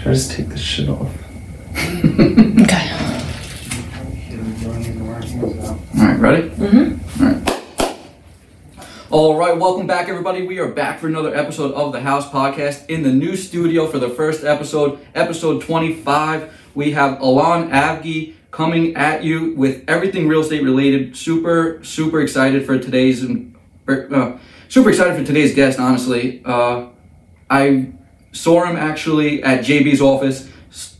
Should I just take this shit off? Okay. All right, ready? Mm-hmm. All right. All right, welcome back, everybody. We are back for another episode of the House Podcast in the new studio for the first episode, episode 25. We have Allon Avgi coming at you with everything real estate related. Super, super excited for today's, er, uh, super excited for today's guest. Honestly, uh, I saw him actually at JB's office.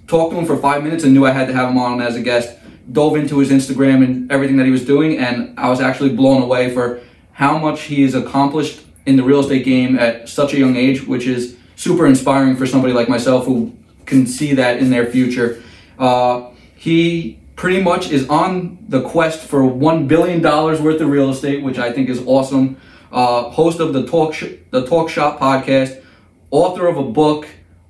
Talked to him for five minutes and knew I had to have him on as a guest. Dove into his Instagram and everything that he was doing, and I was actually blown away for how much he has accomplished in the real estate game at such a young age, which is super inspiring for somebody like myself who can see that in their future. Uh, he pretty much is on the quest for $1 billion worth of real estate, which I think is awesome. Uh, host of the Talk, Sh- the Talk Shop podcast, author of a book,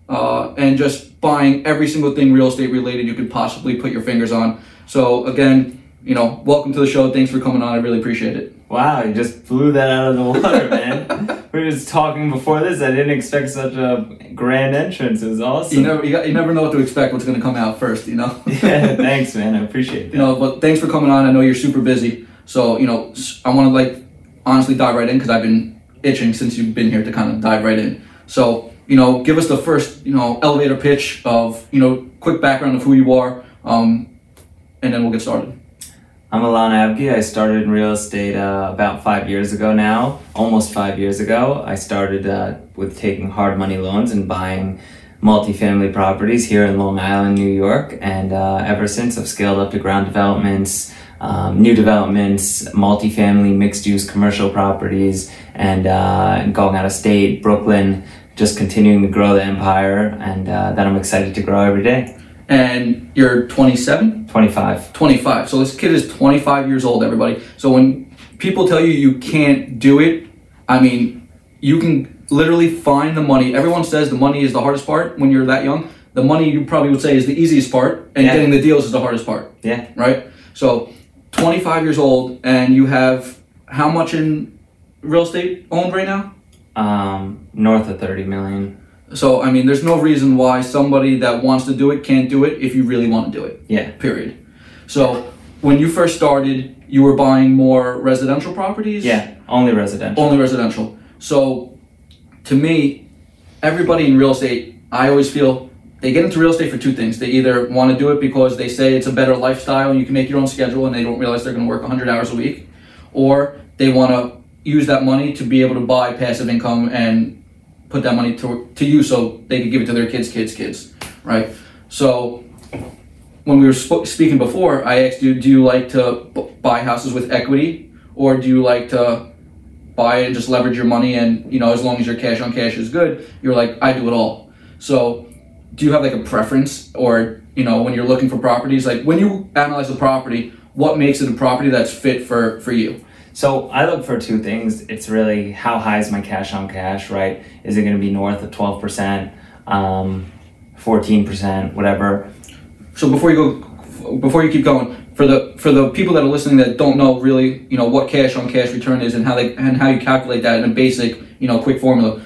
uh, and just buying every single thing real estate related you could possibly put your fingers on. So, again, you know, welcome to the show. Thanks for coming on. I really appreciate it. Wow, you just blew that out of the water, man. we were just talking before this. I didn't expect such a grand entrance. It was awesome. You never, you, got, you never know what to expect, what's going to come out first, you know? yeah, thanks, man. I appreciate that. you know, but thanks for coming on. I know you're super busy. So, you know, I want to, like, honestly dive right in because I've been itching since you've been here to kind of dive right in. So, you know, give us the first, you know, elevator pitch of, you know, quick background of who you are, um, and then we'll get started. I'm Allon Avgi. I started in real estate uh, about five years ago now, almost five years ago. I started uh, with taking hard money loans and buying multifamily properties here in Long Island, New York. And uh, ever since, I've scaled up to ground developments, um, new developments, multifamily, mixed use commercial properties, and uh, going out of state, Brooklyn, just continuing to grow the empire. And uh, that I'm excited to grow every day. And you're 27? 25. 25. So this kid is 25 years old, everybody. So when people tell you you can't do it, I mean, you can literally find the money. Everyone says the money is the hardest part when you're that young. The money you probably would say is the easiest part, and Yeah. getting the deals is the hardest part, Yeah. right? So 25 years old, and you have how much in real estate owned right now? Um, north of 30 million. So, I mean, there's no reason why somebody that wants to do it can't do it if you really want to do it. Yeah. period. So when you first started, you were buying more residential properties? Yeah, only residential. Only residential. So to me, everybody in real estate, I always feel they get into real estate for two things. They either want to do it because they say it's a better lifestyle and you can make your own schedule and they don't realize they're going to work 100 hours a week, or they want to use that money to be able to buy passive income and put that money to, to use so they could give it to their kids, kids, kids, right? So when we were sp- speaking before, I asked you, do you like to b- buy houses with equity, or do you like to buy and just leverage your money and you know as long as your cash on cash is good, you're like I do it all. So do you have like a preference, or you know when you're looking for properties, like when you analyze a property, what makes it a property that's fit for for you? So I look for two things. It's really how high is my cash on cash, right? Is it going to be north of 12%, um, 14%, whatever? So before you go, before you keep going, for the for the people that are listening that don't know really, you know what cash on cash return is and how they and how you calculate that in a basic, you know, quick formula.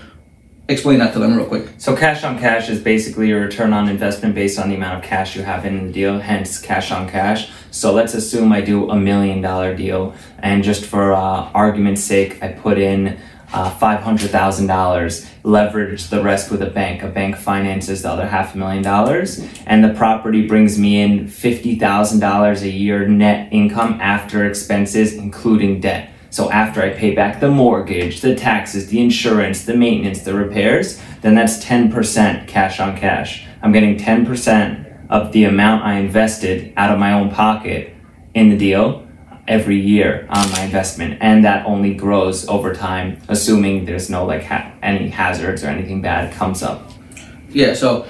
Explain that to them real quick. So cash on cash is basically your return on investment based on the amount of cash you have in the deal, hence cash on cash. So let's assume I do a million dollar deal, and just for uh, argument's sake, I put in uh, five hundred thousand dollars, leverage the rest with a bank. A bank finances the other half a million dollars, and the property brings me in fifty thousand dollars a year net income after expenses, including debt. So after I pay back the mortgage, the taxes, the insurance, the maintenance, the repairs, then that's 10% cash on cash. I'm getting 10% of the amount I invested out of my own pocket in the deal every year on my investment and that only grows over time assuming there's no like ha- any hazards or anything bad comes up Yeah. So,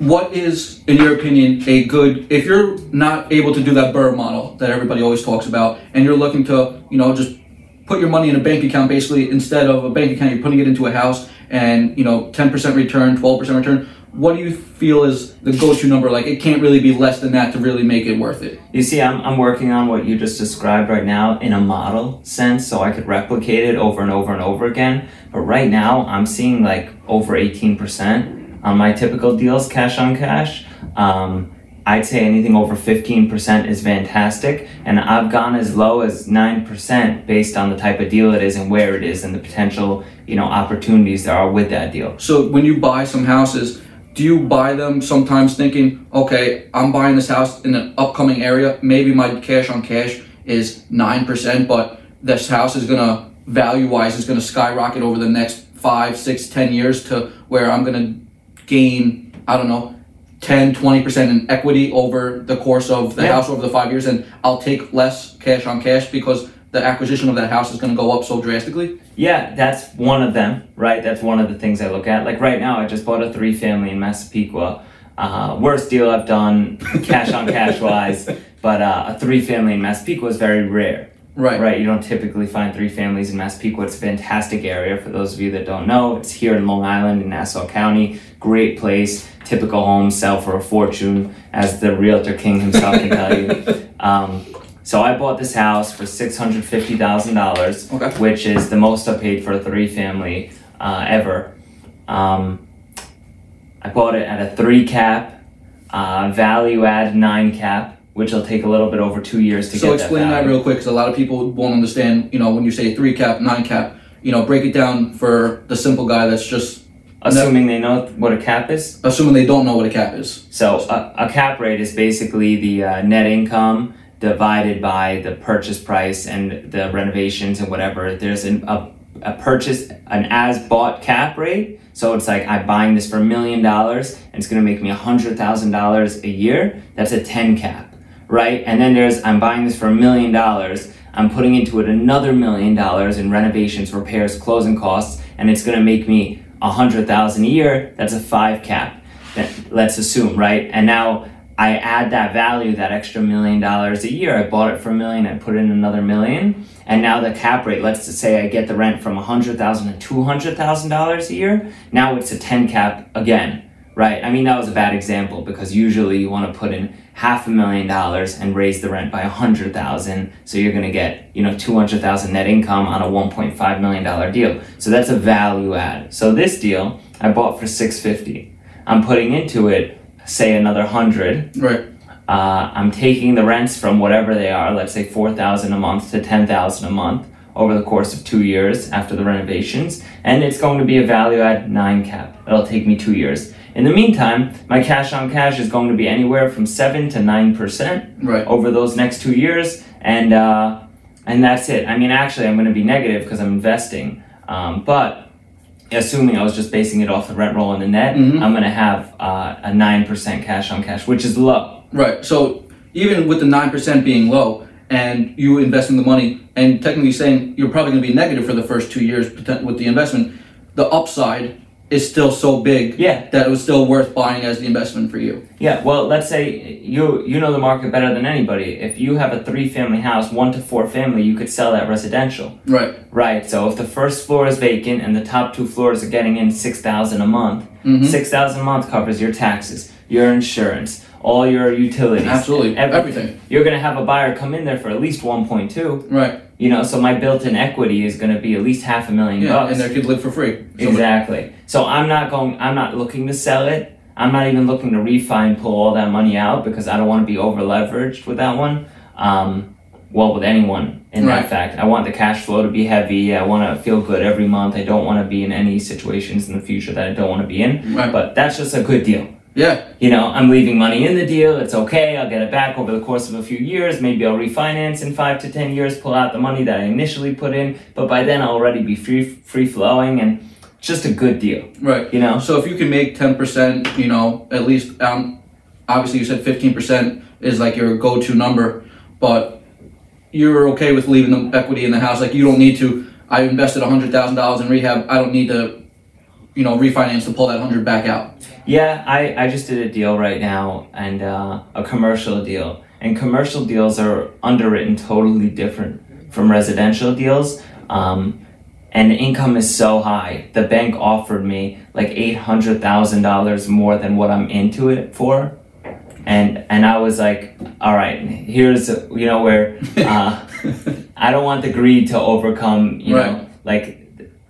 what is, in your opinion, a good? If you're not able to do that BRRRR model that everybody always talks about, and you're looking to, you know, just put your money in a bank account, basically instead of a bank account, you're putting it into a house, and you know, 10% return, 12% return. What do you feel is the go-to number? Like, it can't really be less than that to really make it worth it. You see, I'm, I'm working on what you just described right now in a model sense, so I could replicate it over and over and over again. But right now, I'm seeing like over 18%. On my typical deals, cash on cash. Um, I'd say anything over 15% is fantastic, and I've gone as low as 9% based on the type of deal it is and where it is and the potential, you know, opportunities there are with that deal. So when you buy some houses, do you buy them sometimes thinking, okay, I'm buying this house in an upcoming area, maybe my cash on cash is 9%, but this house is gonna, value wise, is gonna skyrocket over the next five, six, ten years to where I'm gonna gain, I don't know, 10, 20% in equity over the course of the Yeah. house over the five years, and I'll take less cash on cash because the acquisition of that house is gonna go up so drastically? Yeah, that's one of them, right? That's one of the things I look at. Like right now, I just bought a three family in Massapequa. Uh, worst deal I've done, cash on cash wise, but uh, a three family in Massapequa is very rare. Right. Right, you don't typically find three families in Massapequa. It's a fantastic area for those of you that don't know. It's here in Long Island in Nassau County. Great place. Typical homes sell for a fortune, as the realtor king himself can tell you. Um, so I bought this house for six hundred fifty thousand dollars, Okay. which is the most I paid for a three family uh, ever. Um, I bought it at a three cap, uh, value add nine cap, which will take a little bit over two years to So get So explain that that, real quick, because a lot of people won't understand. You know, when you say three cap, nine cap, you know, break it down for the simple guy that's just Assuming they know what a cap is. assuming they don't know what a cap is. So a, a cap rate is basically the uh, net income divided by the purchase price and the renovations and whatever. There's an, a, a purchase, an as bought cap rate. So it's like I'm buying this for a million dollars and it's going to make me a hundred thousand dollars a year. That's a 10 cap, right? And then there's I'm buying this for a million dollars. I'm putting into it another million dollars in renovations, repairs, closing costs, and it's going to make me a hundred thousand a year. That's a five cap let's assume, right? And now I add that value, that extra million dollars a year. I bought it for a million, I put in another million, and now the cap rate, let's just say I get the rent from a hundred thousand to two hundred thousand dollars a year. Now it's a ten cap again, right? I mean that was a bad example because usually you want to put in half a million dollars and raise the rent by a hundred thousand, so you're gonna get you know two hundred thousand net income on a one point five million dollar deal. So that's a value add. So this deal I bought for six fifty. I'm putting into it, say another hundred. Right. Uh, I'm taking the rents from whatever they are, let's say four thousand a month to ten thousand a month over the course of two years after the renovations, and it's going to be a value add nine cap. It'll take me two years. In the meantime, my cash on cash is going to be anywhere from seven to nine percent Right. over those next two years, and uh, and that's it. I mean, actually, I'm going to be negative because I'm investing, um, but assuming I was just basing it off the rent roll and the net, Mhm. I'm going to have uh, a nine percent cash on cash, which is low. Right. So even with the nine percent being low, and you investing the money, and technically saying you're probably going to be negative for the first two years with the investment, the upside is still so big Yeah. that it was still worth buying as the investment for you. Yeah, well, let's say you you know the market better than anybody. If you have a three family house, one to four family, you could sell that residential. Right. Right. So if the first floor is vacant and the top two floors are getting in six thousand a month, Mhm. six thousand a month covers your taxes, your insurance, all your utilities, Absolutely. every- Everything. You're gonna have a buyer come in there for at least one point two. Right. You know, so my built-in equity is gonna be at least half a million Yeah. bucks. And they could live for free. Somebody- Exactly. So I'm not going. I'm not looking to sell it. I'm not even looking to refi and pull all that money out because I don't want to be over leveraged with that one. Um, well, with anyone in Right. that fact, I want the cash flow to be heavy. I want to feel good every month. I don't want to be in any situations in the future that I don't want to be in. Right. But that's just a good deal. Yeah. You know, I'm leaving money in the deal. It's okay. I'll get it back over the course of a few years. Maybe I'll refinance in five to ten years, pull out the money that I initially put in. But by then, I'll already be free free flowing, and just a good deal. Right. You know. So if you can make ten percent, you know, at least um, obviously you said fifteen percent is like your go-to number, but you're okay with leaving the equity in the house. Like you don't need to. I invested hundred thousand dollars in rehab. I don't need to, you know, refinance to pull that hundred back out. Yeah, I, I just did a deal right now and uh, a commercial deal. And commercial deals are underwritten totally different from residential deals. Um, and the income is so high. The bank offered me like $800,000 more than what I'm into it for. And and I was like, all right, here's you know where uh, I don't want the greed to overcome, you know, Right. like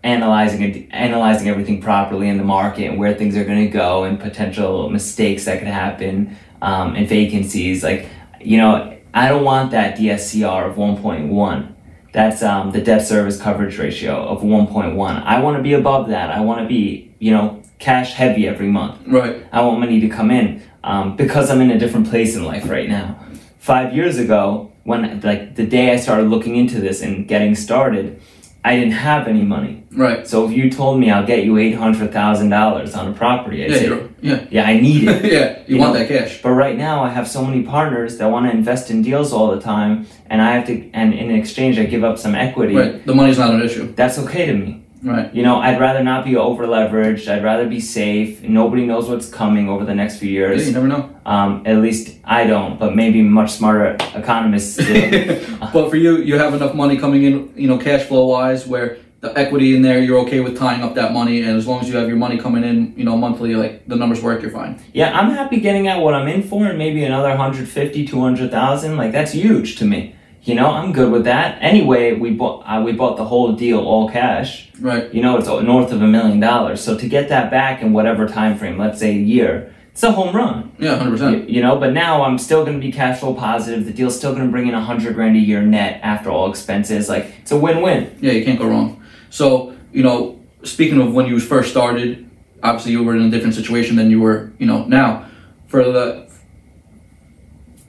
analyzing it, analyzing everything properly in the market and where things are going to go and potential mistakes that could happen um, and vacancies. Like, you know, I don't want that DSCR of 1.1. That's um, the debt service coverage ratio of 1.1. I want to be above that. I want to be, you know, cash heavy every month. Right. I want money to come in um, because I'm in a different place in life right now. Five years ago, when like the day I started looking into this and getting started, I didn't have any money. Right. So if you told me I'll get you eight hundred thousand dollars on a property, I'd Yeah. say, yeah. yeah, I need it. yeah. You, You want know- that cash. But right now, I have so many partners that want to invest in deals all the time, and I have to, and in exchange, I give up some equity. Right. The money's not an issue. That's okay to me. Right. You know, I'd rather not be over leveraged. I'd rather be safe. Nobody knows what's coming over the next few years. Yeah, you never know. Um, at least I don't, but maybe much smarter economists do. but for you, you have enough money coming in, you know, cash flow wise, where the equity in there, you're okay with tying up that money, and as long as you have your money coming in, you know, monthly, like the numbers work, you're fine. yeah, I'm happy getting at what I'm in for, and maybe another 150, 200,000. Like that's huge to me. You know, I'm good with that. Anyway, we bought uh, we bought the whole deal all cash. Right. You know, it's north of a million dollars. So to get that back in whatever time frame, let's say a year, it's a home run. Yeah, hundred percent. you know, but now I'm still going to be cash flow positive. The deal's still going to bring in a hundred grand a year net after all expenses. Like it's a win-win. Yeah, you can't go wrong. So, you know, speaking of when you first started, obviously you were in a different situation than you were, you know, now. For the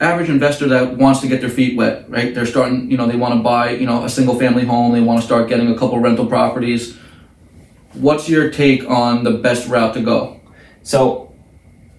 average investor that wants to get their feet wet, right? They're starting, you know, they want to buy, you know, a single family home, they want to start getting a couple rental properties. What's your take on the best route to go? So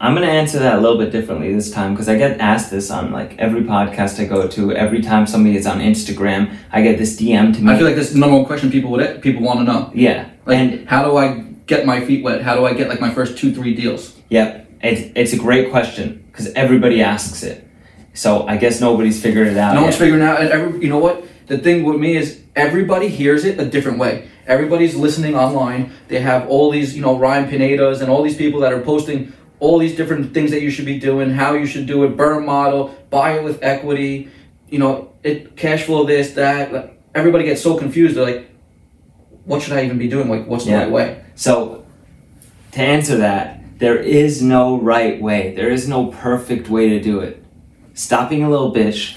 I'm going to answer that a little bit differently this time because I get asked this on like every podcast I go to. Every time somebody is on Instagram, I get this DM to me. I feel like this is the number one question people would people want to know. yeah, Like, and how do I get my feet wet? How do I get like my first two, three deals? yeah, it's it's a great question because everybody asks it. So I guess nobody's figured it out. No yet. one's figuring out. And every, you know what? The thing with me is everybody hears it a different way. Everybody's listening online. They have all these, you know, Ryan Pinedas and all these people that are posting all these different things that you should be doing, how you should do it, BRRRR model, buy it with equity, you know, it cash flow this, that. Like, everybody gets so confused. They're like, what should I even be doing? Like, what's the Yeah. right way? So, to answer that, there is no right way. There is no perfect way to do it. Stop being a little bitch.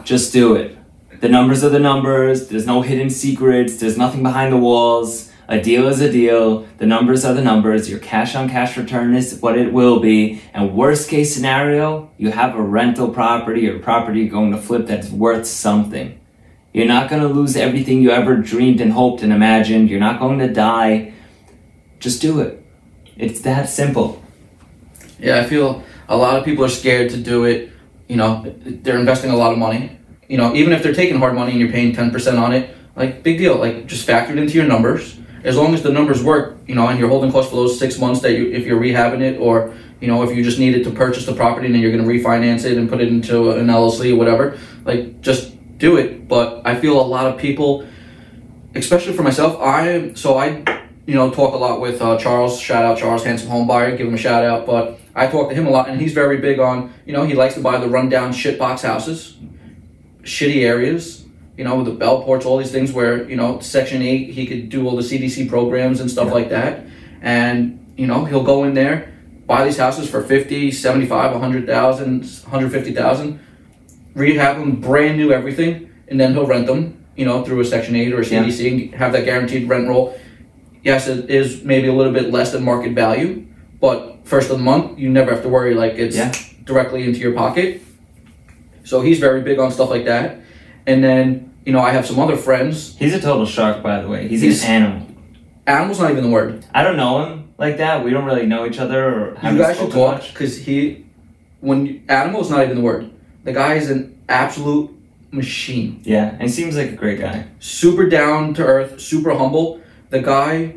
Just do it. The numbers are the numbers. There's no hidden secrets. There's nothing behind the walls. A deal is a deal. The numbers are the numbers. Your cash on cash return is what it will be. And worst case scenario, you have a rental property or property you're going to flip that's worth something. You're not going to lose everything you ever dreamed and hoped and imagined. You're not going to die. Just do it. It's that simple. Yeah, I feel a lot of people are scared to do it. You know, they're investing a lot of money. You know, even if they're taking hard money and you're paying 10% on it, like, big deal. Like, just factor it into your numbers. As long as the numbers work, you know, and you're holding costs for those six months that you, if you're rehabbing it, or, you know, if you just needed to purchase the property and then you're going to refinance it and put it into an LLC or whatever, like, just do it. But I feel a lot of people, especially for myself, I, so I, you know, talk a lot with uh, Charles. Shout out Charles, handsome home buyer. Give him a shout out. But I talk to him a lot, and he's very big on, you know, he likes to buy the rundown shitbox houses, shitty areas, you know, with the Bellports, all these things where, you know, Section 8, he could do all the CDC programs and stuff Yeah. like that. And, you know, he'll go in there, buy these houses for 50, 75, 100,000, 150,000, rehab them, brand new everything, and then he'll rent them, you know, through a Section 8 or a CDC and have that guaranteed rent roll. Yes, it is maybe a little bit less than market value, but first of the month, you never have to worry like it's Yeah. directly into your pocket. So he's very big on stuff like that. And then, you know, I have some other friends. He's a total shark, by the way. He's, He's- an animal. Animal's not even the word. I don't know him like that. We don't really know each other or You guys should talk because he, when animal's not even the word. The guy is an absolute machine. Yeah, and he seems like a great guy. Super down to earth, super humble. The guy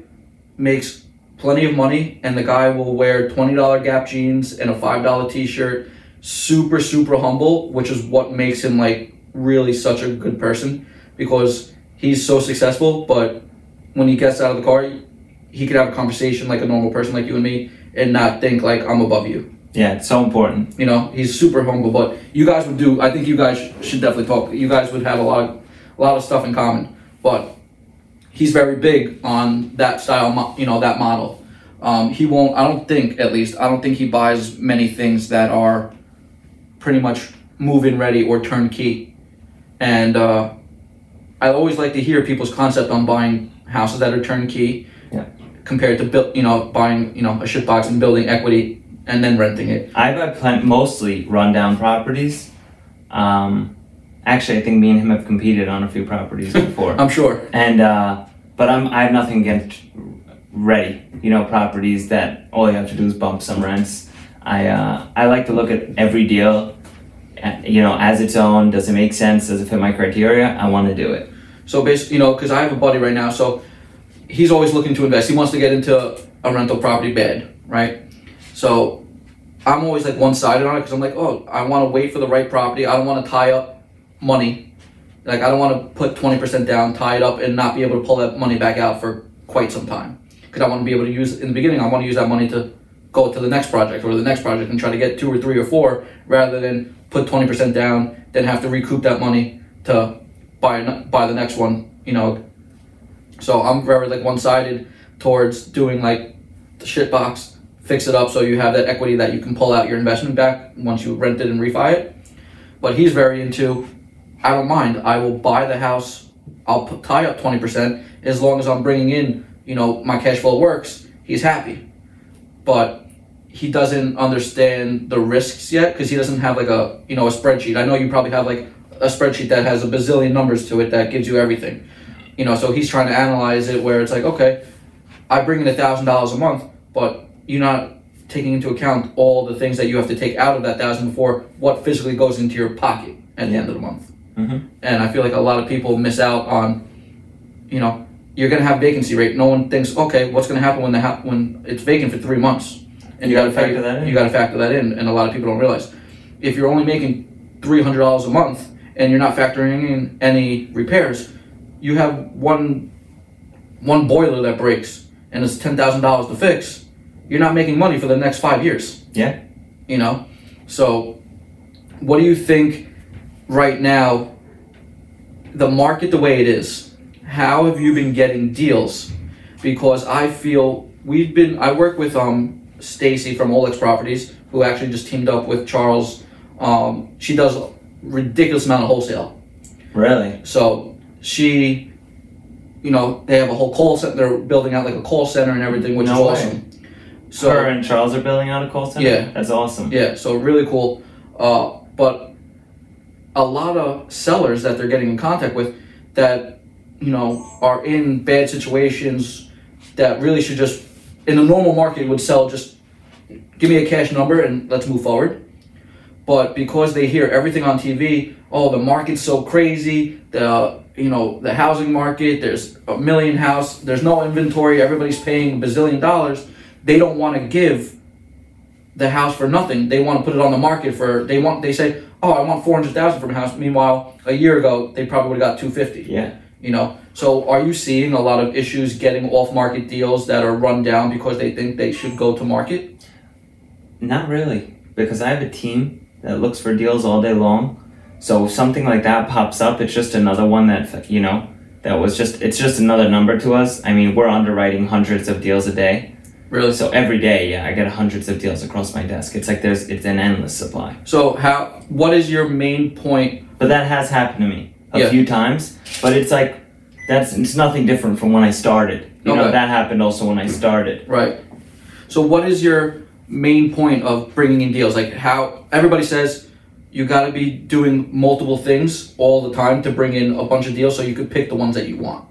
makes plenty of money, and the guy will wear twenty dollar Gap jeans and a five dollar t shirt. Super super humble, which is what makes him like really such a good person because he's so successful. But when he gets out of the car, he could have a conversation like a normal person like you and me, and not think like I'm above you. Yeah, it's so important. You know, he's super humble. But you guys would do. I think you guys should definitely talk. You guys would have a lot of a lot of stuff in common. But he's very big on that style, you know, that model. Um, he won't. I don't think, at least, I don't think he buys many things that are pretty much move-in ready or turnkey. And uh, I always like to hear people's concept on buying houses that are turnkey, Yeah. compared to build, you know, buying you know a shit box and building equity and then renting it. I buy plen- mostly rundown properties. Um, actually, I think me and him have competed on a few properties before. I'm sure. and uh, but I'm I have nothing against ready. You know, properties that all you have to do is bump some rents. I uh, I like to look at every deal. uh, You know, as its own. Does it make sense? Does it fit my criteria? I want to do it. So basically, you know, because I have a buddy right now, so he's always looking to invest. He wants to get into a rental property bed, right? So I'm always like one sided on it because I'm like, oh, I want to wait for the right property. I don't want to tie up money. Like I don't want to put 20% down, tie it up, and not be able to pull that money back out for quite some time. Because I want to be able to use in the beginning. I want to use that money to go to the next project or the next project and try to get two or three or four, rather than put 20% down, then have to recoup that money to buy buy the next one. You know. So I'm very like one sided towards doing like the shit box, fix it up so you have that equity that you can pull out your investment back once you rent it and refi it. But he's very into, I don't mind. I will buy the house. I'll tie up twenty percent as long as I'm bringing in, you know, my cash flow works. He's happy, but he doesn't understand the risks yet because he doesn't have like a you know a spreadsheet. I know you probably have like a spreadsheet that has a bazillion numbers to it that gives you everything. You know, so he's trying to analyze it where it's like, okay, I bring in a thousand dollars a month, but you're not taking into account all the things that you have to take out of that thousand before what physically goes into your pocket at the end of the month. Mhm. And I feel like a lot of people miss out on, you know, you're gonna have vacancy rate. No one thinks, okay, what's gonna happen when the ha- when it's vacant for three months, and you, You gotta, gotta factor that in. You gotta factor that in, and a lot of people don't realize if you're only making three hundred dollars a month and you're not factoring in any repairs, you have one one boiler that breaks and it's ten thousand dollars to fix. You're not making money for the next five years. Yeah. You know, so what do you think right now? The market, the way it is, how have you been getting deals? Because I feel we've been. I work with um Stacy from Olex Properties, who actually just teamed up with Charles. Um, she does a ridiculous amount of wholesale. Really. So she, you know, they have a whole call center. They're building out like a call center and everything, which No is way. awesome. So Her and Charles are building out a call center. Yeah. That's awesome. yeah, so really cool. Uh, but a lot of sellers that they're getting in contact with that you know are in bad situations that really should just in the normal market would sell just give me a cash number and let's move forward. But because they hear everything on TV, oh the market's so crazy, the you know the housing market, there's a million house, there's no inventory, everybody's paying a bazillion dollars. They don't want to give the house for nothing. They want to put it on the market for. They want. They say, "Oh, I want four hundred thousand from a house." Meanwhile, a year ago, they probably would have got two fifty. Yeah. You know. So, are you seeing a lot of issues getting off-market deals that are run down because they think they should go to market? Not really, because I have a team that looks for deals all day long. So if something like that pops up, it's just another one that you know that was just it's just another number to us. I mean, we're underwriting hundreds of deals a day. Really? So every day, yeah, I get hundreds of deals across my desk. It's like there's it's an endless supply. So, how? What is your main point? But that has happened to me a Yeah. few times. But it's like that's it's nothing different from when I started. You know, that happened also when I started. Right. So, what is your main point of bringing in deals? Like how everybody says you got to be doing multiple things all the time to bring in a bunch of deals, so you could pick the ones that you want.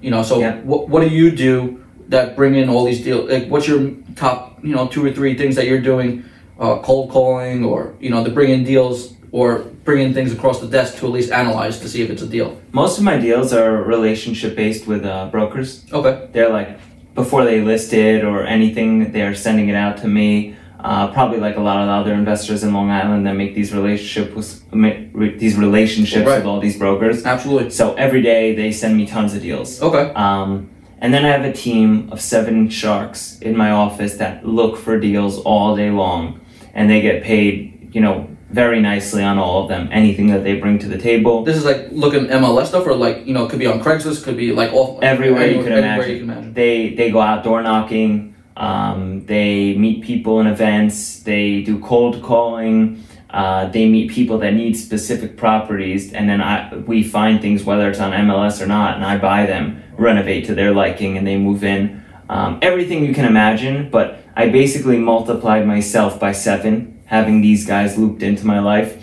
You know. So, Yeah. what what do you do that bring in all these deals? Like, what's your top you know two or three things that you're doing? Uh, cold calling, or you know, to bring in deals, or bring in things across the desk to at least analyze to see if it's a deal. Most of my deals are relationship based with uh, brokers. Okay. they're like before they list it or anything they're sending it out to me uh, probably like a lot of the other investors in long island that make these relationships with ma- re- these relationships Right. with all these brokers Absolutely. so every day they send me tons of deals Okay. um, and then i have a team of seven sharks in my office that look for deals all day long and they get paid you know very nicely on all of them. Anything that they bring to the table, This is like looking MLS stuff, or like you know, it could be on Craigslist, could be like off everywhere you anywhere- can everywhere imagine. you can imagine. They they go out door knocking. Um, they meet people in events. They do cold calling. Uh, they meet people that need specific properties, and then I we find things whether it's on MLS or not, and I buy them, renovate to their liking, and they move in. Um, everything you can imagine, but I basically multiplied myself by seven, having these guys looped into my life.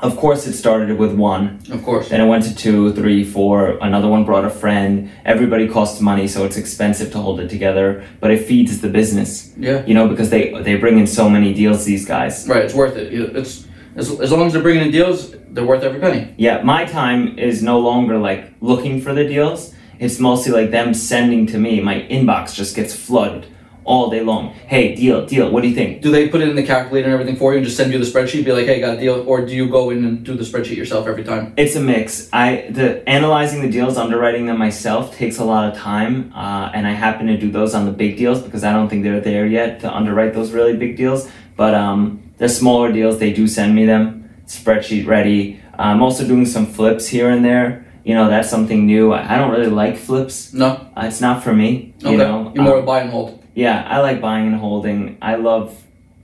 Of course, it started with one, Of course. then it went to two, three, four. Another one brought a friend. Everybody costs money, so it's expensive to hold it together. But it feeds the business, Yeah. you know, because they they bring in so many deals. These guys. Right. It's worth it. It's as, as long as they're bringing in deals, they're worth every penny. Yeah, my time is no longer like looking for the deals. It's mostly like them sending to me. My inbox just gets flooded all day long. Hey, deal, deal. What do you think? Do they put it in the calculator and everything for you and just send you the spreadsheet? Be like, hey, got a deal, or do you go in and do the spreadsheet yourself every time? It's a mix. I the analyzing the deals, underwriting them myself takes a lot of time, uh, and I happen to do those on the big deals because I don't think they're there yet to underwrite those really big deals. But um, the smaller deals, they do send me them spreadsheet ready. I'm also doing some flips here and there. You know, that's something new. I I don't really like flips. No. Uh, it's not for me. You Okay. know, You're more Um, a buy and hold. yeah, I like buying and holding. I love,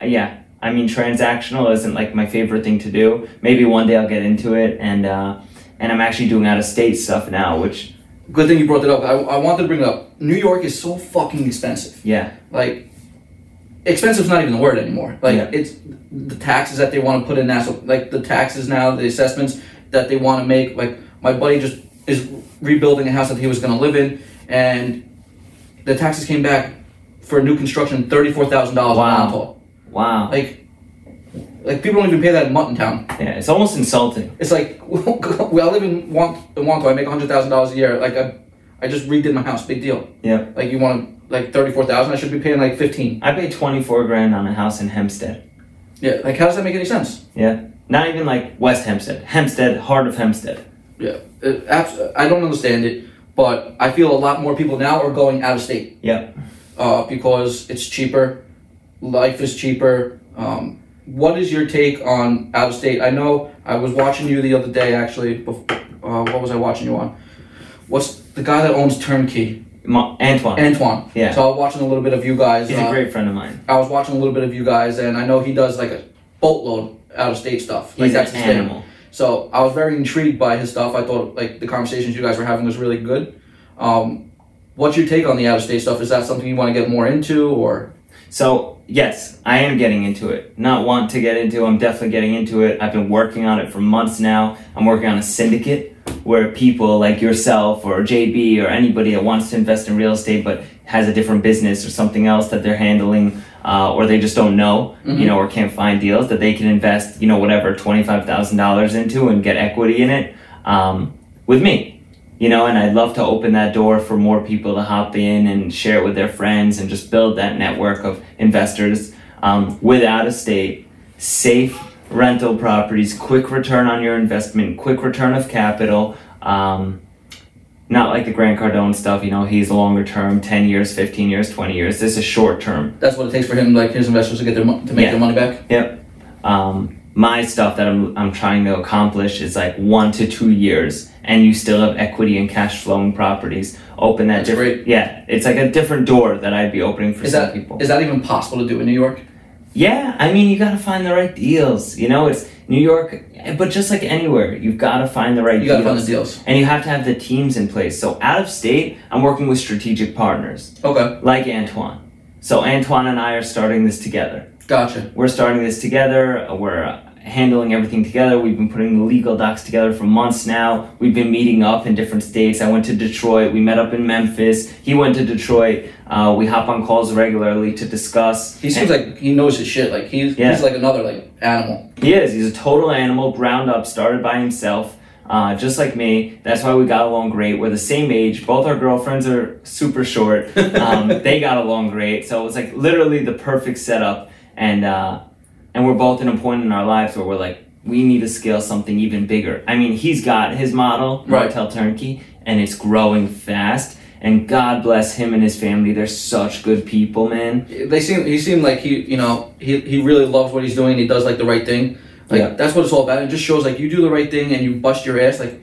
yeah. I mean, transactional isn't like my favorite thing to do. Maybe one day I'll get into it, and uh, and I'm actually doing out of state stuff now, which Good thing you brought it up. I, I wanted to bring it up. New York is so fucking expensive. yeah, Like, expensive's not even the word anymore. Like, Yeah. it's the taxes that they want to put in now. So, like, the taxes now, the assessments that they want to make. Like, my buddy just is rebuilding a house that he was going to live in, and the taxes came back for new construction $34,000 a Wow. wow, Like, like people don't even pay that in Muttontown. yeah, it's almost insulting. It's like, well, I live in Want in Wanto. I make hundred thousand dollars a year. Like I, I just redid my house. Big deal. Yeah, Like you want like thirty four thousand. I should be paying like fifteen. I paid 24 grand on a house in Hempstead. Yeah. Like how does that make any sense? Yeah, not even like West Hempstead, Hempstead, heart of Hempstead. Yeah. It, abs- I don't understand it, but I feel a lot more people now are going out of state. Yep. Uh, because it's cheaper, life is cheaper. Um, what is your take on out of state? I know I was watching you the other day actually. Before, uh, what was I watching you on? What's the guy that owns Turnkey? Ma- Antoine. Antoine. Yeah. So I was watching a little bit of you guys. He's uh, a great friend of mine. I was watching a little bit of you guys, and I know he does like a boatload out of state stuff. Like He's that's an his thing. So I was very intrigued by his stuff. I thought like the conversations you guys were having was really good. Um, what's your take on the out of state stuff? Is that something you want to get more into, or So yes, I am getting into it. Not want to get into. I'm definitely getting into it. I've been working on it for months now. I'm working on a syndicate where people like yourself or JB or anybody that wants to invest in real estate but has a different business or something else that they're handling, uh, or they just don't know, you know, or can't find deals that they can invest, you know, whatever twenty five thousand dollars into and get equity in it um, with me you know, and I'd love to open that door for more people to hop in and share it with their friends and just build that network of investors um, with out of state, safe rental properties, quick return on your investment, quick return of capital. Um, not like the Grant Cardone stuff, you know, he's longer term, 10 years, 15 years, 20 years. This is short term. that's what it takes for him, like his investors, to get their mo- to make Yeah. their money back? Yep. Um, my stuff that I'm, I'm trying to accomplish is like one to two years, and you still have equity and cash flowing properties. Open that That's different. great. Yeah, it's like a different door that I'd be opening for Is some that people. is that even possible to do in New York? yeah, I mean, you gotta find the right deals. You know, it's New York, but just like anywhere, you've gotta find the right You gotta deals. find the deals. And you have to have the teams in place. So out of state, I'm working with strategic partners Okay, like Antoine. So Antoine and I are starting this together gotcha. we're starting this together. We're handling everything together. We've been putting the legal docs together for months now. We've been meeting up in different states. I went to Detroit. We met up in Memphis. He went to Detroit. Uh, we hop on calls regularly to discuss. He seems like he knows his shit. Like he's Yeah. he's like another like animal. He is. He's a total animal, ground up, started by himself. Uh, just like me. That's why we got along great. We're the same age. Both our girlfriends are super short. Um, they got along great. So it was like literally the perfect setup. And uh, and we're both in a point in our lives where we're like, we need to scale something even bigger. I mean, he's got his model, Right. Martel Turnkey, and it's growing fast. And God bless him and his family. They're such good people, man. They seem he seemed like he you know he he really loves what he's doing. He does like the right thing. Like Yeah. that's what it's all about. It just shows like you do the right thing and you bust your ass. Like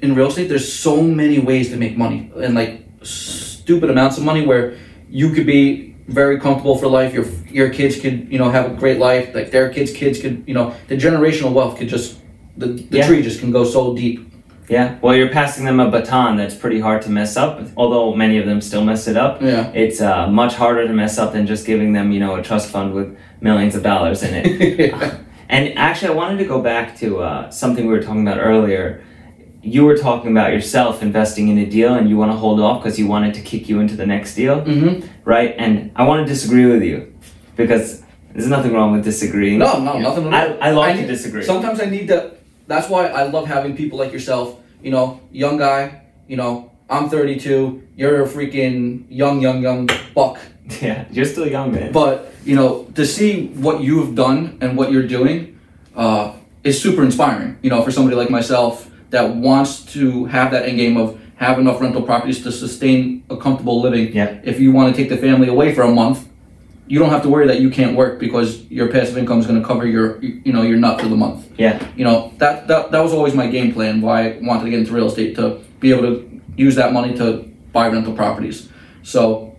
in real estate, there's so many ways to make money and like stupid amounts of money where you could be very comfortable for life. Your your kids could you know have a great life. Like their kids' kids could you know the generational wealth could just the, the Yeah. tree just can go so deep. Yeah. Well, you're passing them a baton that's pretty hard to mess up. Although many of them still mess it up. Yeah. It's uh, much harder to mess up than just giving them, you know, a trust fund with millions of dollars in it. And actually, I wanted to go back to uh, something we were talking about earlier. You were talking about yourself investing in a deal and you want to hold off because you wanted to kick you into the next deal, mm-hmm. right? And I want to disagree with you because there's nothing wrong with disagreeing. No, no, nothing. I, I love I to disagree. Sometimes I need to. That's why I love having people like yourself. You know, young guy. You know, I'm 32. You're a freaking young, young, young buck. yeah, you're still young, man. But you know, to see what you've done and what you're doing uh, is super inspiring. You know, for somebody like myself that wants to have that end game of have enough rental properties to sustain a comfortable living. Yeah. If you want to take the family away for a month, you don't have to worry that you can't work because your passive income is going to cover your you know your nut for the month. yeah, You know that, that that was always my game plan. Why I wanted to get into real estate to be able to use that money to buy rental properties. So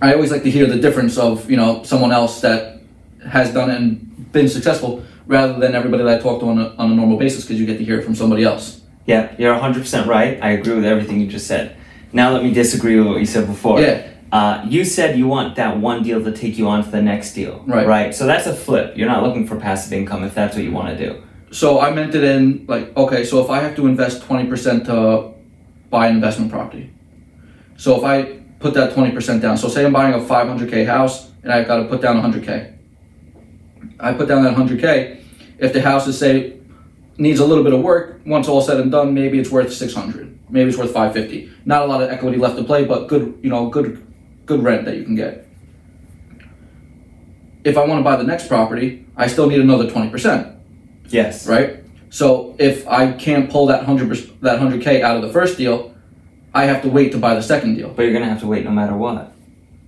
I always like to hear the difference of you know someone else that has done it and been successful rather than everybody that I talk to on a, on a normal basis because you get to hear it from somebody else. Yeah, you're 100% right. I agree with everything you just said. Now let me disagree with what you said before. Yeah. Uh, you said you want that one deal to take you on to the next deal. Right. Right. So that's a flip. You're not looking for passive income if that's what you want to do. So I meant it in like okay, so if I have to invest twenty percent to buy an investment property, so if I put that twenty percent down, so say I'm buying a five hundred k house and I've got to put down hundred k. I put down that hundred k. If the house is say needs a little bit of work, once all said and done, maybe it's worth six hundred, maybe it's worth five fifty. Not a lot of equity left to play, but good, you know, good, good rent that you can get. If I want to buy the next property, I still need another twenty percent Yes. right? So if I can't pull that hundred that hundred k out of the first deal, I have to wait to buy the second deal. But you're gonna have to wait no matter what,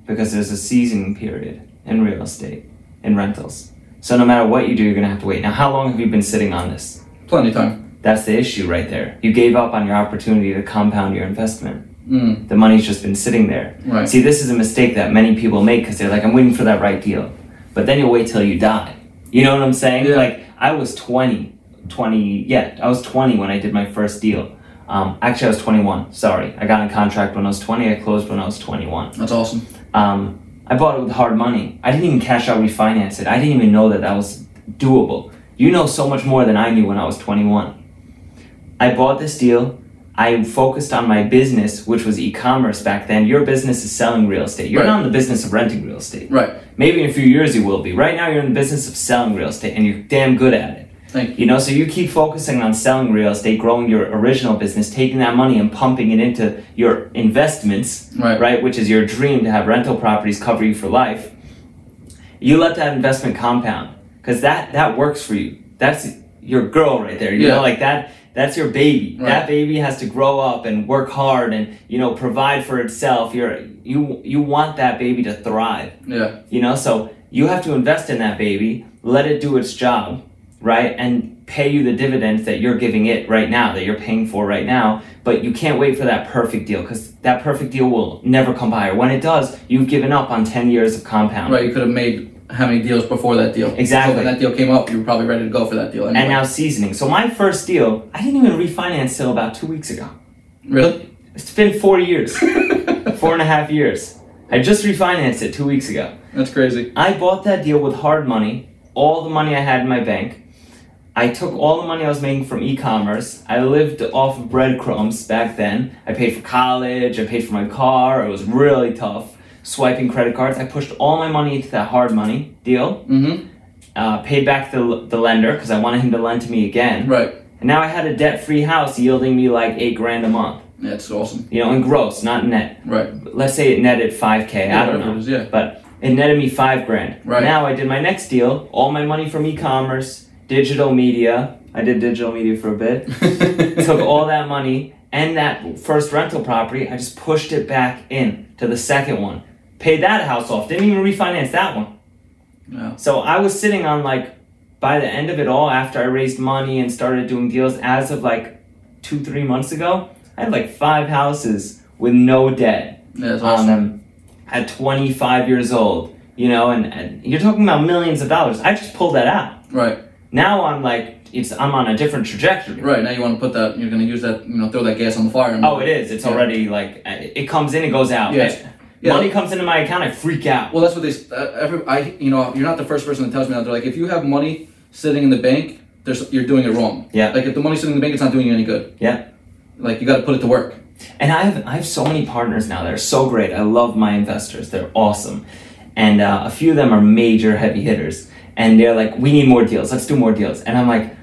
because there's a seasoning period in real estate, in rentals. So no matter what you do, you're gonna have to wait. Now, how long have you been sitting on this? Plenty of time. That's the issue right there. You gave up on your opportunity to compound your investment. Mm, The money's just been sitting there. right. See, this is a mistake that many people make because they're like, I'm waiting for that right deal. But then you'll wait till you die. You know what I'm saying? Yeah. Like, I was 20, 20, yeah, I was 20 when I did my first deal. Um, actually, I was 21. Sorry. I got a contract when I was 20. I closed when I was 21. That's awesome. Um, I bought it with hard money. I didn't even cash out refinance it. I didn't even know that that was doable. You know so much more than I knew when I was 21. I bought this deal. I focused on my business, which was e-commerce back then. Your business is selling real estate. You're Right. not in the business of renting real estate. Right. Maybe in a few years you will be. Right now you're in the business of selling real estate and you're damn good at it. Thank you. You know, so you keep focusing on selling real estate, growing your original business, taking that money and pumping it into your investments, Right. right, which is your dream to have rental properties cover you for life. You let that investment compound because that that works for you. That's your girl right there. You Yeah. know, like that. That's your baby. Right. That baby has to grow up and work hard and you know provide for itself. You're you you want that baby to thrive. Yeah. You know, so you have to invest in that baby, let it do its job, right? And pay you the dividends that you're giving it right now, that you're paying for right now. But you can't wait for that perfect deal because that perfect deal will never come by. Or when it does, you've given up on 10 years of compound. Right. You could have made how many deals before that deal? Exactly. So when that deal came up, you were probably ready to go for that deal. Anyway. And now seasoning. So my first deal, I didn't even refinance till about two weeks ago. really? It's been four years, four and a half years. I just refinanced it two weeks ago. That's crazy. I bought that deal with hard money, all the money I had in my bank. I took all the money I was making from e-commerce. I lived off of breadcrumbs back then. I paid for college, I paid for my car. It was really tough. Swiping credit cards. I pushed all my money into that hard money deal. Mm-hmm. Uh, paid back the, the lender because I wanted him to lend to me again. Right. And now I had a debt-free house yielding me like eight grand a month. That's awesome. You know, in gross, not net. Right. Let's say it netted 5k. I don't know. is, yeah. But it netted me five grand. Right. Now I did my next deal, all my money from e-commerce, digital media. I did digital media for a bit. Took all that money and that first rental property, I just pushed it back in to the second one. Paid that house off. Didn't even refinance that one. Yeah. So I was sitting on like by the end of it all, after I raised money and started doing deals, as of like two, three months ago, I had like five houses with no debt that's on awesome. them at 25 years old. You know, and, and you're talking about millions of dollars. I just pulled that out. Right, Now I'm like, it's I'm on a different trajectory. right. Now you want to put that. You're going to use that. You know, throw that gas on the fire. and- Oh, it is. It's Yeah. already like it comes in, it goes out. Yes. Uh, Yeah. Money comes into my account, I freak out. Well, that's what they. Uh, every I, you know, you're not the first person that tells me that. They're like, if you have money sitting in the bank, there's you're doing it wrong. Yeah. Like if the money's sitting in the bank, it's not doing you any good. Yeah. Like you got to put it to work. And I have I have so many partners now. They're so great. I love my investors. They're awesome, and uh, a few of them are major heavy hitters. And they're like, "We need more deals. Let's do more deals." And I'm like,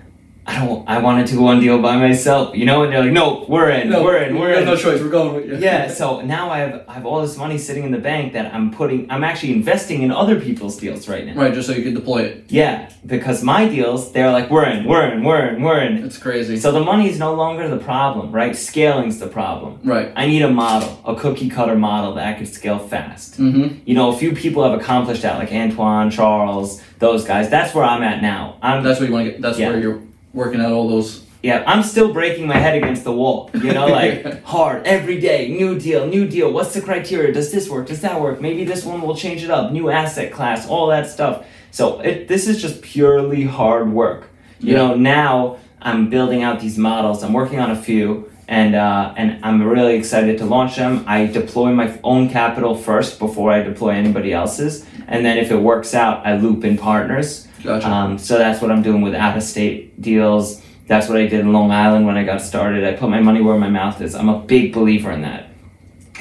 "I don't. I wanted to go on deal by myself, you know." And they're like, "No, we're in. we're in. We're we have in." no choice. We're going with you. yeah. So now I have I have all this money sitting in the bank that I'm putting. I'm actually investing in other people's deals right now. Right, just so you can deploy it. Yeah, because my deals, they're like, "We're in. We're in. We're in. We're in." It's crazy. So the money is no longer the problem, right? Scaling's the problem. right. I need a model, a cookie cutter model that I could scale fast. Mm-hmm. You know, a few people have accomplished that, like Antoine, Charles, those guys. That's where I'm at now. I'm That's where you want to get. That's Yeah. where you're working out all those. yeah, I'm still breaking my head against the wall. You know, like hard every day, new deal, new deal. What's the criteria? Does this work? Does that work? Maybe this one will change it up. New asset class, all that stuff. So it, this is just purely hard work. You Yeah. know, now I'm building out these models. I'm working on a few, and uh, and I'm really excited to launch them. I deploy my own capital first before I deploy anybody else's, and then if it works out, I loop in partners. Gotcha. Um, so that's what I'm doing with out of state deals. That's what I did in Long Island when I got started. I put my money where my mouth is. I'm a big believer in that.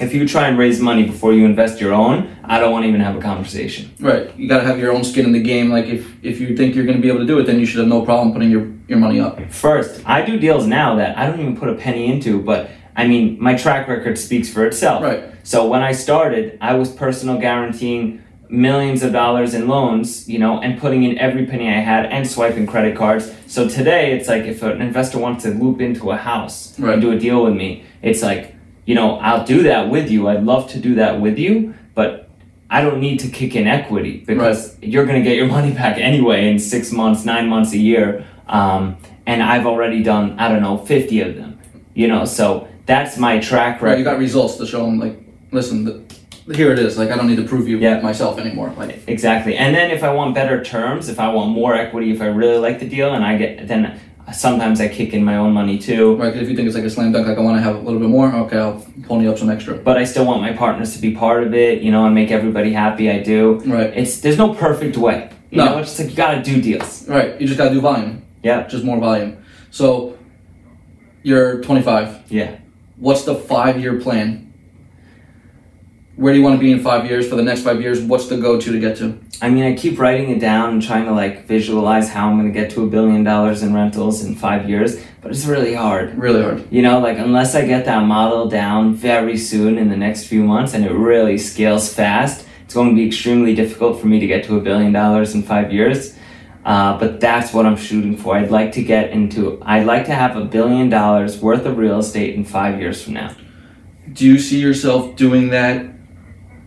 If you try and raise money before you invest your own, I don't want to even have a conversation. right. You got to have your own skin in the game. Like if if you think you're going to be able to do it, then you should have no problem putting your your money up. First, I do deals now that I don't even put a penny into, but I mean, my track record speaks for itself. Right. So when I started, I was personal guaranteeing millions of dollars in loans, you know, and putting in every penny I had and swiping credit cards. So today, it's like if an investor wants to loop into a house Right. and do a deal with me, it's like, you know, I'll do that with you. I'd love to do that with you, but I don't need to kick in equity because you're going to get your money back anyway in six months, nine months, a year. Um, and I've already done, I don't know, 50 of them, you know, so that's my track record. Right. You got results to show them. Like, listen, the, here it is. Like I don't need to prove you Yeah. myself anymore. Like Exactly. And then if I want better terms, if I want more equity, if I really like the deal and I get then sometimes I kick in my own money too. right. 'cause if you think it's like a slam dunk, like I want to have a little bit more. Okay, I'll pony up some extra. But I still want my partners to be part of it, you know, and make everybody happy. I do. Right. It's there's no perfect way. You No. know, it's just like you gotta do deals. Right. You just got to do volume. Yeah. Just more volume. So you're 25. Yeah. What's the five year plan? Where do you want to be in five years? For the next five years, what's the go to to get to? I mean, I keep writing it down and trying to like visualize how I'm gonna get to a billion dollars in rentals in five years, but it's really hard. Really hard. You know, like unless I get that model down very soon in the next few months and it really scales fast, it's going to be extremely difficult for me to get to a billion dollars in five years. Uh, but that's what I'm shooting for. I'd like to get into, I'd like to have a billion dollars worth of real estate in five years from now. Do you see yourself doing that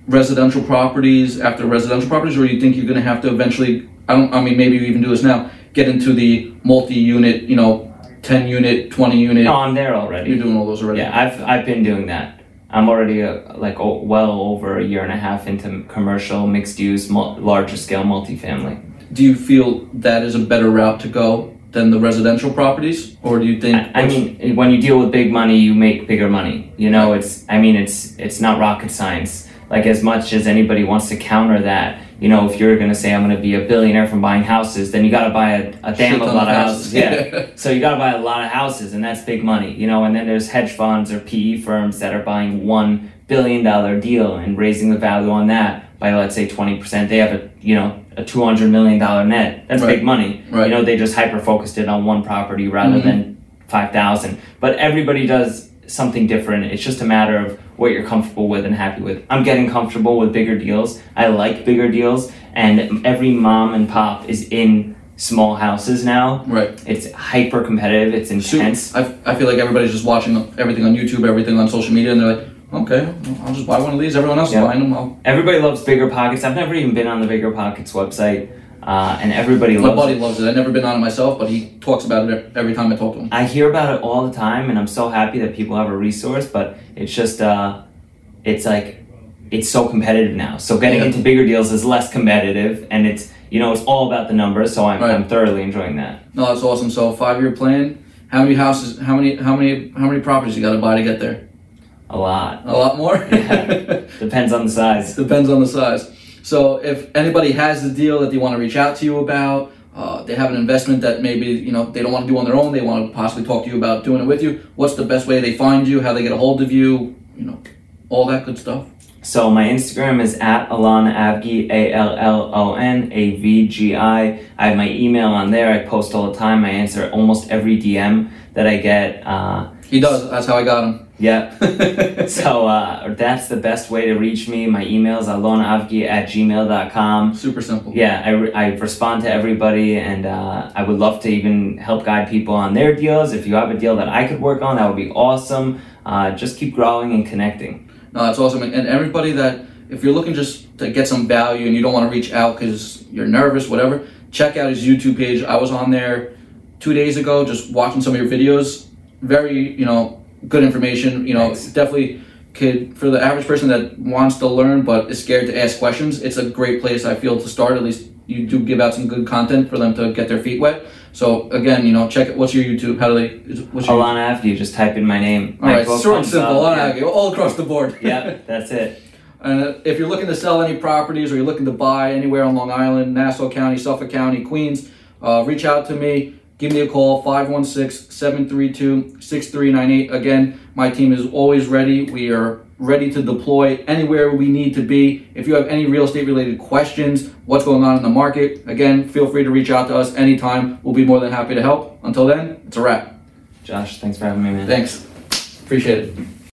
residential properties after residential properties, or do you think you're going to have to eventually? I don't. I mean, maybe you even do this now. Get into the multi-unit. You know, ten unit, twenty unit. No, I'm there already. You're doing all those already. Yeah, I've I've been doing that. I'm already uh like o- well over a year and a half into commercial, mixed use, mul- larger scale multifamily. Do you feel that is a better route to go than the residential properties, or do you think? I, I mean, when you deal with big money, you make bigger money. You know, it's I mean, it's it's not rocket science. Like as much as anybody wants to counter that, you know, if you're gonna say I'm gonna be a billionaire from buying houses, then you gotta buy a, a damn a lot of houses. houses. Yeah. So you got to buy a lot of houses, and that's big money, you know. And then there's hedge funds or PE firms that are buying one billion dollar deal and raising the value on that by let's say twenty percent. They have a you know a two hundred million dollar net. That's Right. big money. Right. You know, they just hyper focused it on one property rather Mhm. than five thousand. But everybody does something different. It's just a matter of what you're comfortable with and happy with. I'm getting comfortable with bigger deals. I like bigger deals, and every mom and pop is in small houses now. Right. It's hyper competitive. It's So, intense. I, I feel like everybody's just watching everything on YouTube, everything on social media, and they're like, okay, I'll just buy one of these. Everyone else Yeah. is buying them. I'll, Everybody loves Bigger Pockets. I've never even been on the Bigger Pockets website. Uh, and everybody My loves buddy it. loves it. I've never been on it myself, but he talks about it every time I talk to him. I hear about it all the time, and I'm so happy that people have a resource. But it's just, uh, it's like, it's so competitive now. So getting Yeah. into bigger deals is less competitive, and it's you know it's all about the numbers. So I'm, Right. I'm thoroughly enjoying that. No, that's awesome. So five year plan. How many houses? How many? How many? How many properties you got to buy to get there? A lot A lot more. Yeah. depends on the size. Depends on the size. So if anybody has the deal that they want to reach out to you about, uh, they have an investment that maybe you know they don't want to do on their own. They want to possibly talk to you about doing it with you. What's the best way they find you? How they get a hold of you? You know, all that good stuff. So my Instagram is at Allon Avgi, A L L O N A V G I. I have my email on there. I post all the time. I answer almost every DM that I get. Uh, He does. That's how I got him. Yeah. So uh, that's the best way to reach me. My email is allonavgi at gmail.com. Super simple. Yeah, I, re- I respond to everybody, and uh, I would love to even help guide people on their deals. If you have a deal that I could work on, that would be awesome. Uh, just keep growing and connecting. No, that's awesome. And and everybody that, if you're looking just to get some value and you don't want to reach out because you're nervous, whatever, check out his YouTube page. I was on there two days ago just watching some of your videos. Very, you know, good information. You know, Thanks. definitely could, for the average person that wants to learn but is scared to ask questions, it's a great place, I feel, to start. At least you do give out some good content for them to get their feet wet. So, again, you know, check it. What's your YouTube? How do they, what's your Allon Avgi, just type in my name. All My right, short and simple, up, all, yeah. all across the board. yeah, that's it. And uh, if you're looking to sell any properties or you're looking to buy anywhere on Long Island, Nassau County, Suffolk County, Queens, uh, reach out to me. Give me a call, 516 732 6398. Again, my team is always ready. We are ready to deploy anywhere we need to be. If you have any real estate related questions, what's going on in the market, again, feel free to reach out to us anytime. We'll be more than happy to help. Until then, it's a wrap. Josh, thanks for having me, man. Thanks. Appreciate it.